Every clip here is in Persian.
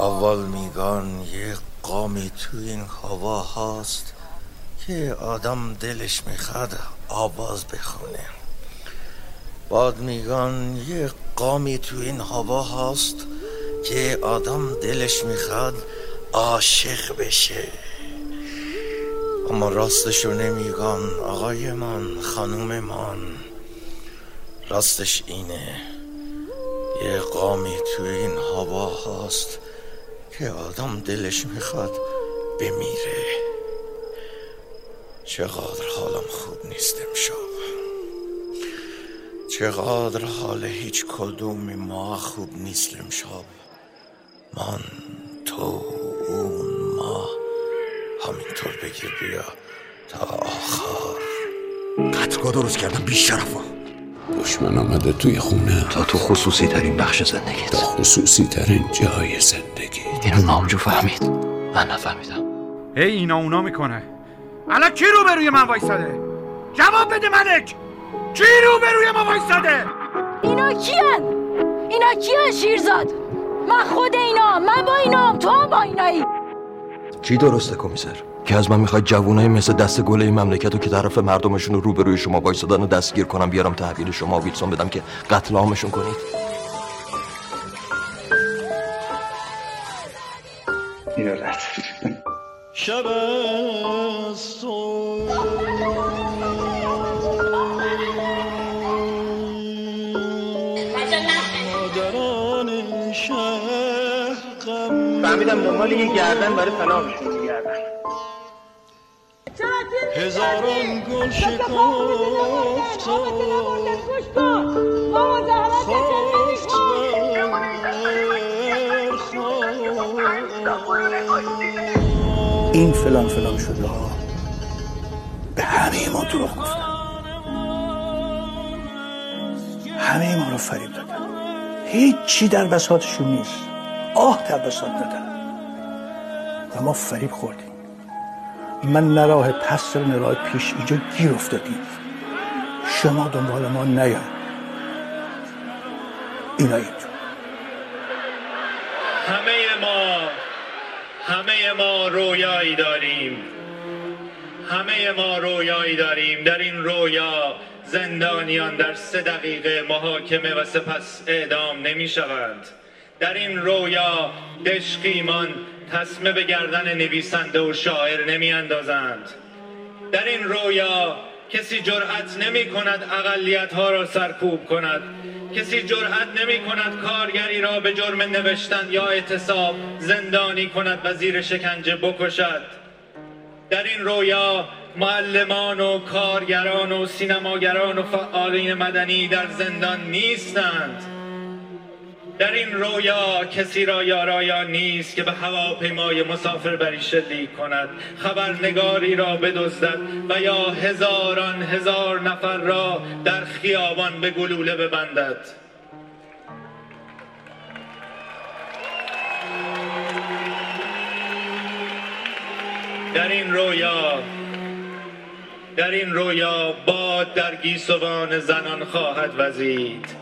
اول میگن یه قامی تو این هوا هست که آدم دلش می‌خواد آواز بخونه. بعد میگن یه قامی تو این هوا هست که آدم دلش می‌خواد عاشق بشه. اما راستشو نمیگن آقای من خانوم من. راستش اینه. یه قامی تو این هوا هست که آدم دلش می‌خواد بمیره. چقدر حالم خوب نیست امشب. چقدر حال هیچ کدوم ما خوب نیست امشب. من تو اون ما. همینطور بگیر بیا تا آخر. قطرگاه درست کردم بیش شرفا دشمن آمده توی خونه. تا تو خصوصی ترین بخش زندگیت. تا خصوصی ترین جای زندگی اینو نامجو فهمید. من نفهمیدم. هی اینا اونا می‌کنه. الان کی رو روی من وایساده؟ جواب بده ملک. کی رو روی من وایساده؟ اینا کیان؟ اینا کیان شیرزاد؟ من خود اینا من با اینام تو هم با اینایی. چی درسته کمیسر؟ که از من می‌خواید جوونای مثل دست گل این مملکت رو که طرف مردمشون رو روبروی شما وایسادن و دستگیر کنم بیارم تحویل شما ویلسون بدم که قتل عامشون کنید. اینو شب است و مادران شهر. غم فهمیدم دنبال یه گردن برای پناهشون میگردن هزاران گل شکفت و خفت بر خاک. این فلان فلان شده ها به همه ما دروغ گفتن. همه ما رو فریب دادن. هیچی در بساطشون نیست. آه بساط ندارن و ما فریب خوردیم من نه راه پس نه راه پیش اینجا گیر افتادیم شما دنبال ما نیاین اینا اینجا. همه ما همه ما رویایی داریم. همه ما رویایی داریم. در این رویا زندانیان در سه دقیقه محاکمه و سپس اعدام نمی شوند در این رویا دشقیمان تسمه به گردن نویسنده و شاعر نمی اندازند. در این رویا کسی جرأت نمی کند اقلیت ها را سرکوب کند. کسی جرأت نمی کند کارگری را به جرم نوشتن یا اعتصاب زندانی کند و زیر شکنجه بکشد. در این رویا معلمان و کارگران و سینماگران و فعالین مدنی در زندان نیستند. در این رویا کسی را یارایا نیست که به هواپیمای مسافربری شلیک کند. خبرنگاری را بدزدد و یا هزاران هزار نفر را در خیابان به گلوله ببندد. در این رویا در این رویا باد در گیسوان زنان خواهد وزید.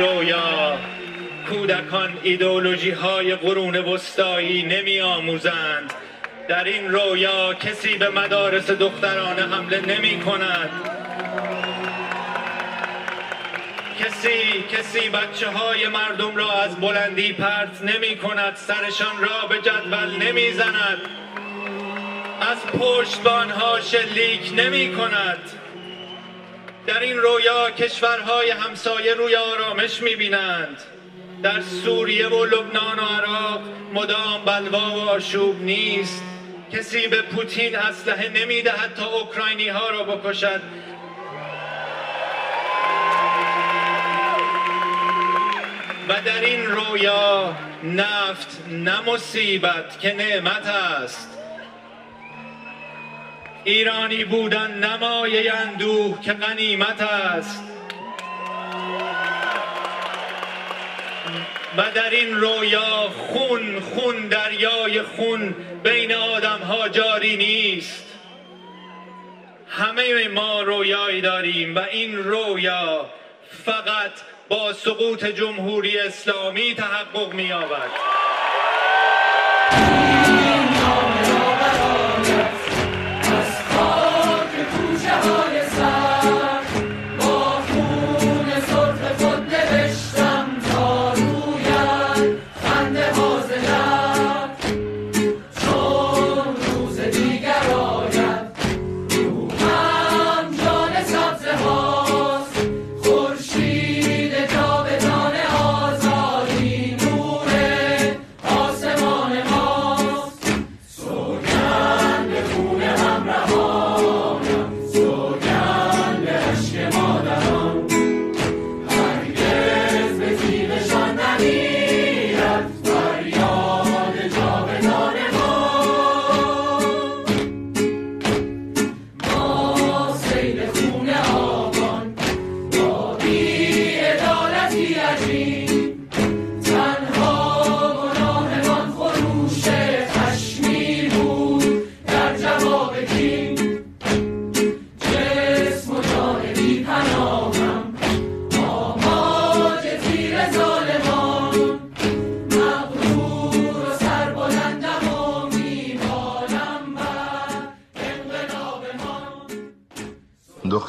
رویا کودکان ایدئولوژی های قرون وسطایی نمی آموزند. در این رویا کسی به مدارس دخترانه حمله نمی کند. کسی کسی بچه های مردم را از بلندی پرت نمی کند. سرشان را به جدول نمی زند. از پشتبان ها شلیک نمی کند. در این رویا کشورهای همسایه روی آرامش می بینند در سوریه و لبنان و عراق مدام بلوا و آشوب نیست. کسی به پوتین اسلحه نمی دهد تا اوکراینی ها را بکشد. و در این رویا نفت نه مصیبت که نعمت است. ایرانی بودن نمایه اندوه که غنیمت است. و در این رویا خون خون دریای خون بین آدم ها جاری نیست. همه ما رویایی داریم و این رویا فقط با سقوط جمهوری اسلامی تحقق می‌یابد.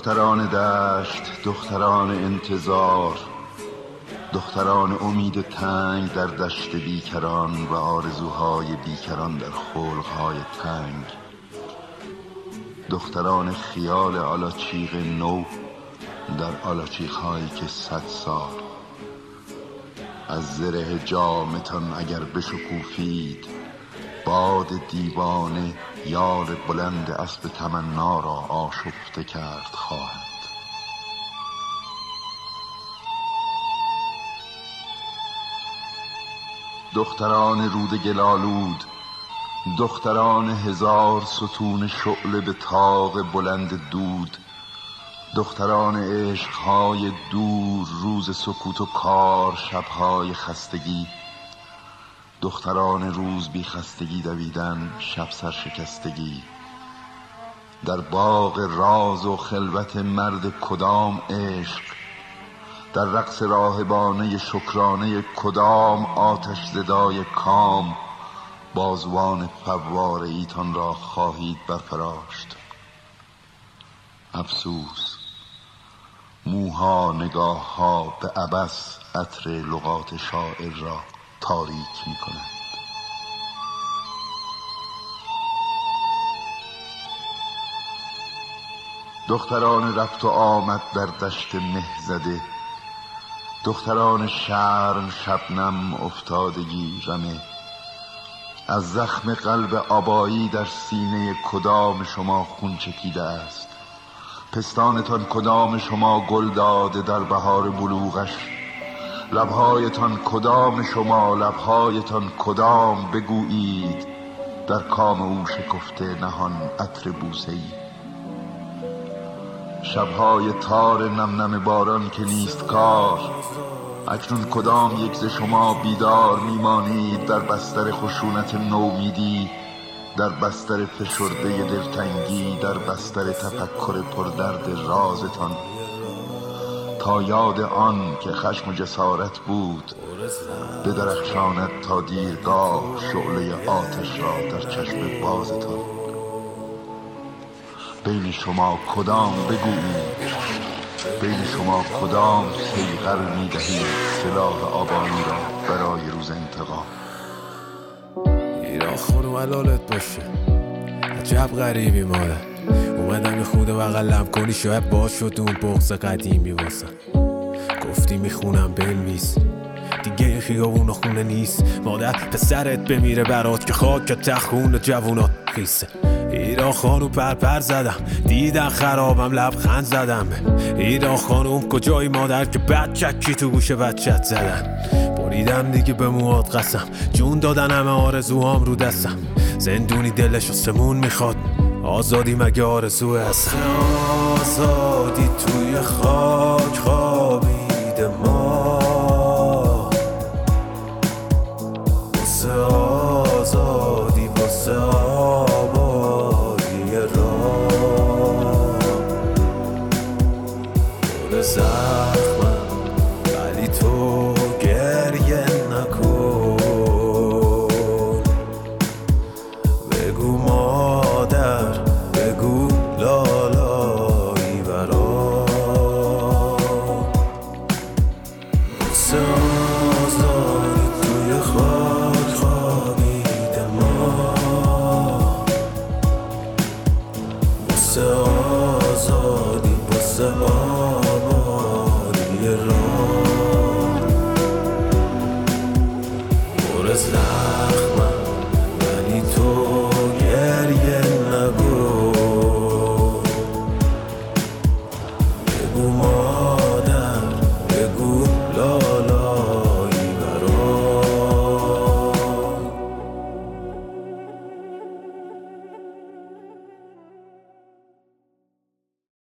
دختران دشت دختران انتظار دختران امید تنگ در دشت بیکران و آرزوهای بیکران در خلقهای تنگ. دختران خیال آلاچیق نو در آلاچیق هایی که صد سال. از زره جامتان اگر بشکوفید باد دیوانه یار بلند اسب تمنا را آشفته کرد خواهد. دختران رود گلالود دختران هزار ستون شعله به تاق بلند دود دختران عشقهای دور روز سکوت و کار شبهای خستگی دختران روز بی خستگی دویدن شب سرشکستگی در باغ راز و خلوت مرد کدام عشق؟ در رقص راهبانه شکرانه کدام آتش زدای کام؟ بازوان فوار ایتان را خواهید برفراشت. افسوس موها نگاه ها به عبس عطر لغات شاعر را. تاریک می کند دختران رفت و آمد در دشت مه زده دختران شرم شبنم افتادگی رمه. از زخم قلب آبایی در سینه کدام شما خون چکیده است؟ پستانتان کدام شما گل داده در بهار بلوغش؟ لبهایتان کدام شما لبهایتان کدام بگویید؟ در کام او شکفته نهان عطر بوسه ای شبهای تار نم نم باران که نیست کار اکنون کدام یک ز شما بیدار میمانید؟ در بستر خشونت نومیدی در بستر فشرده دلتنگی در بستر تفکر پردرد رازتان. تا یاد آن که خشم و جسارت بود بدرخشاند تا دیرگاه شعله آتش را در چشم بازتان. بین شما کدام بگویید؟ بین شما کدام سیغر می دهید سلاح آبانی را برای روز انتقام؟ ایران خانم علالت باشه عجب غریبی مادر یه خوده بغلم کنی شاید باز شد اون بغز قدیمی واسم گفتی می‌خونم بنویس. دیگه خیابون و خونه نیست. مادر پسرت بمیره برات که خاک تخون جوونات خیسه ایران خانو پر پر زدم. دیدن خرابم لبخند زدم. ایران خانوم کجایی مادر که بچکی تو گوش بچت زدن؟ بریدم دیگه به مواد قسم. جون دادن همه آرزوهام رو دستم. زندونی دلش سمون می‌خواد. آزادی مگه آرزو هستم آزادی توی خاک خوابیده ما.